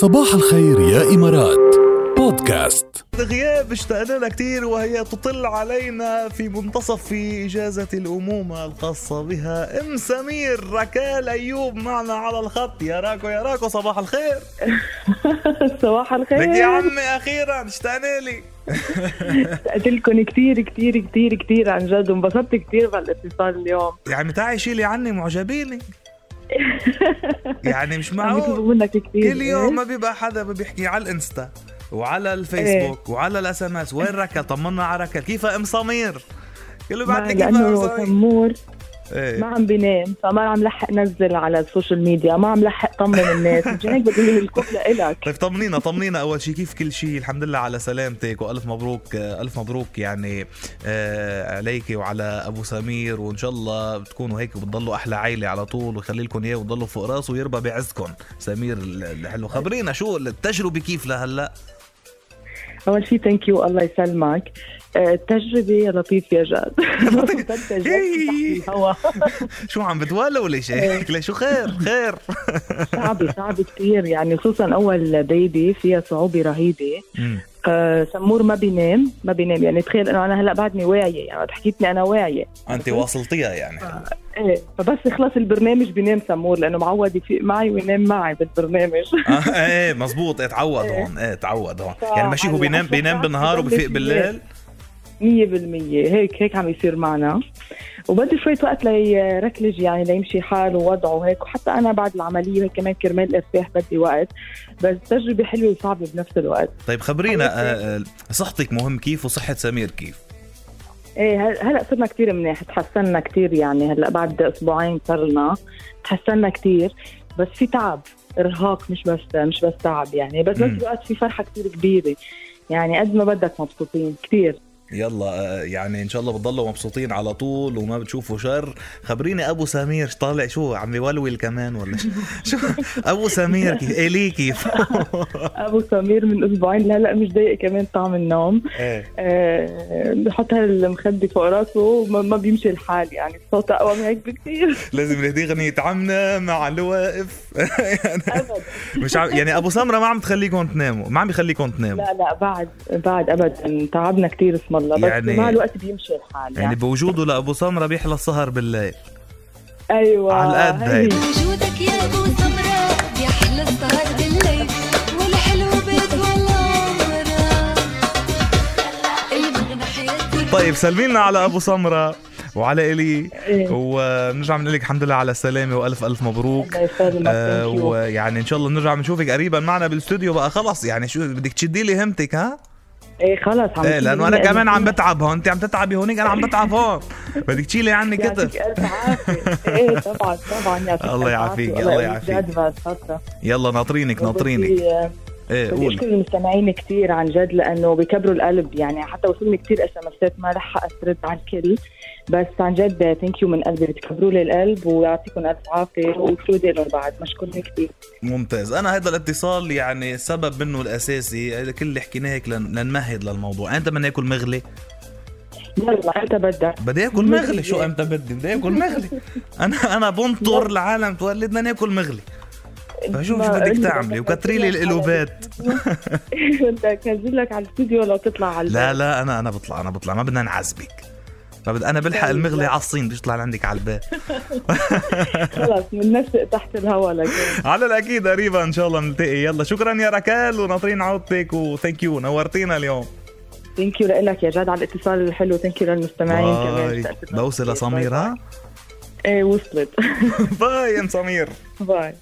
صباح الخير يا إمارات. بودكاست. غياب اشتقنا لها كثير وهي تطل علينا في منتصف في إجازة الأمومة الخاصة بها. أم سمير ركال أيوب معنا على الخط. يا راكو يا راكو صباح الخير. صباح لك يا الخير عمي أخيرا اشتقنا لي. اشتقت لكم كثير كثير كثير كثير عن جد. وانبسطت كثير بالإتصال اليوم. يعني تعي شيلي عني معجبيني؟ يعني مش معقول. كل يوم ما بيبقى حدا ما بيحكي على الإنستا وعلى الفيسبوك وعلى ال SMS. وين راكيل؟ طمنا على راكيل. كيف أم سمير؟ كله بعد كيف أم سمير؟ سمور إيه. ما عم بينام فما عم لحق نزل على ال social media ما عم لحق طمن الناس. مشان هيك بقول له الكوب لإلك. طيب طمنينا طمنينا أول شيء كيف كل شيء الحمد لله على سلامتك وألف مبروك ألف مبروك يعني آه عليك وعلى أبو سمير وإن شاء الله بتكونوا هيك وبتضلوا أحلى عائله على طول ويخلي لكم إياه وتضلوا فوق راسه ويربى بعزكم. سمير ال- الحلو خبرينا شو التجربة كيف لهلأ؟ أول شيء thank you الله يسلمك. آه، التجربة يا لطيف يا جاد. شو عم بتقولوا ليش هيك ليش؟ شو خير؟ خير. صعبة صعبة كثير يعني خصوصا أول baby فيها صعوبة رهيبة. آه سمور ما بينام ما بينام. يعني تخيل إنه أنا هلأ بعدني واعية. يعني حكيتني أنا واعية. أنت واصلتيها يعني. إيه. فبس يخلص البرنامج بينام سمور لأنه معود يفيق معي وينام معي بالبرنامج. آه، إيه مزبوط إيه تعود إيه. هون. إيه تعود هون. يعني ماشي هو بينام بينام بالنهار وبفيق بالليل. مية بالمية. هيك هيك عم يصير معنا. وبده شوية وقت ليركلج يعني ليمشي حاله ووضعه وهيك. وحتى أنا بعد العملية هيك كمان كرمال الارتاح بدي وقت. بس تجربة حلوة وصعبة بنفس الوقت. طيب خبرينا آه، آه، صحتك مهم كيف وصحة سمير كيف؟ إيه هل- هلأ صرنا كثير منيح. تحسنا كثير يعني. هلأ بعد أسبوعين صرنا. تحسنا كثير بس في تعب إرهاق مش بس مش بس تعب يعني. بس. بنفس الوقت في فرحة كثير كبيرة. يعني قد ما بدك مبسوطين كثير يلا آه، يعني إن شاء الله بتضلوا مبسوطين على طول وما بتشوفوا شر. خبريني أبو سمير طالع شو عم يولول كمان ولا شو؟ أبو سمير كيف؟ الي كيف؟ أبو سمير من أسبوعين. لهلا مش ضايق كمان طعم النوم. إيه. أه بحط هالمخدة فوق راسه وما ما بيمشي الحال يعني. الصوت أقوى من هيك بكثير لازم نهدي غنية عمنا مع الواقف يعني مش عم يعني أبو سمرة ما عم تخليكم تناموا ما عم بيخليكم تناموا. لا لا بعد بعد ابدا. تعبنا كثير الله بس يعني- مع الوقت بيمشي الحال يعني بوجوده لأبو سمرة بيحلى السهر بالليل أيوه على القد هي. وجودك يا أبو سمراء يحلى السهر بالليل والحلو المغنى حياتي طيب سلمي لنا على أبو سمرة وعلى إلي إيه. وبنرجع بنقول لك الحمد لله على السلامة وألف ألف مبروك الله يسلمك آه. ويعني إن شاء الله بنرجع بنشوفك قريبا معنا بالاستوديو بقى خلص يعني شو بدك تشدي لي همتك ها؟ إيه خلص عم إيه لأنه أنا كمان عم. بتعب هون أنت عم تتعبي هونيك أنا عم بتعب هون بدك تشيلي عني يعطيك كتف ألف عافية إيه طبعا طبعا يعطيك الله يعافيك،. الله يعافيك. يلا ناطرينك ناطرينك إيه قولي. اشكر المستمعين كثير عن جد لأنه بكبروا القلب يعني حتى وصلني كثير SMS ات ما لحقت ترد على الكل. بس عن جد thank you من قلبي بتكبروا لي القلب ويعطيكم ألف عافية وشو ديروا بعد. مشكورين كثير ممتاز. أنا هذا الاتصال يعني السبب منه الأساسي هذا كل اللي حكيناه هيك لن- لنمهد للموضوع. إمتى بدنا ناكل مغلي؟ يلا أنت بدك. بدي اكل مغلي. شو إمتى بدي؟ بدي اكل مغلي. أنا أنا بنطر العالم تولد بدنا ناكل مغلي. فشوف شو بدك تعملي وكتري لي القلوبات بدك انزل لك على الاستوديو لو تطلع على لا البيت. لا أنا أنا بطلع أنا بطلع ما بدنا نعذبك. فبد أنا بلحق طيب، المغلي لا. على الصين بدي يطلع لعندك على البيت. خلص بننسق تحت الهواء لك على الأكيد قريبا إن شاء الله نلتقي. يلا شكرا يا راكيل وناطرين عودتك و thank you نورتينا اليوم. thank you لك يا جاد على الاتصال الحلو. thank you للمستمعين كمان. بوصل لسمير ها إيه وصلت. باي يا سمير. باي.